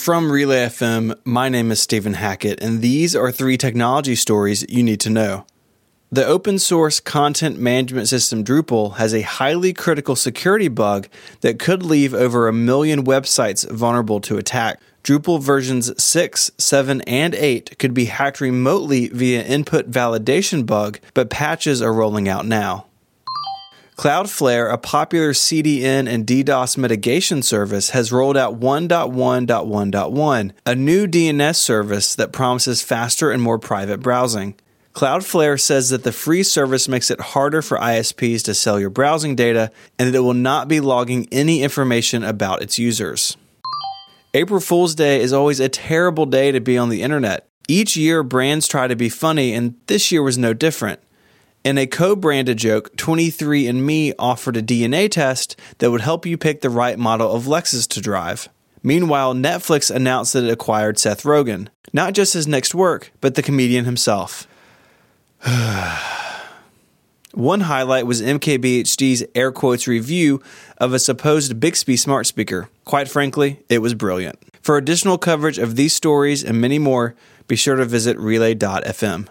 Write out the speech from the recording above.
From Relay FM, my name is Stephen Hackett, and these are three technology stories you need to know. The open source content management system Drupal has a highly critical security bug that could leave over a million websites vulnerable to attack. Drupal versions 6, 7, and 8 could be hacked remotely via input validation bug, but patches are rolling out now. Cloudflare, a popular CDN and DDoS mitigation service, has rolled out 1.1.1.1, a new DNS service that promises faster and more private browsing. Cloudflare says that the free service makes it harder for ISPs to sell your browsing data and that it will not be logging any information about its users. April Fool's Day is always a terrible day to be on the internet. Each year, brands try to be funny, and this year was no different. In a co branded joke, 23andMe offered a DNA test that would help you pick the right model of Lexus to drive. Meanwhile, Netflix announced that it acquired Seth Rogen, not just his next work, but the comedian himself. One highlight was MKBHD's air quotes review of a supposed Bixby smart speaker. Quite frankly, it was brilliant. For additional coverage of these stories and many more, be sure to visit relay.fm.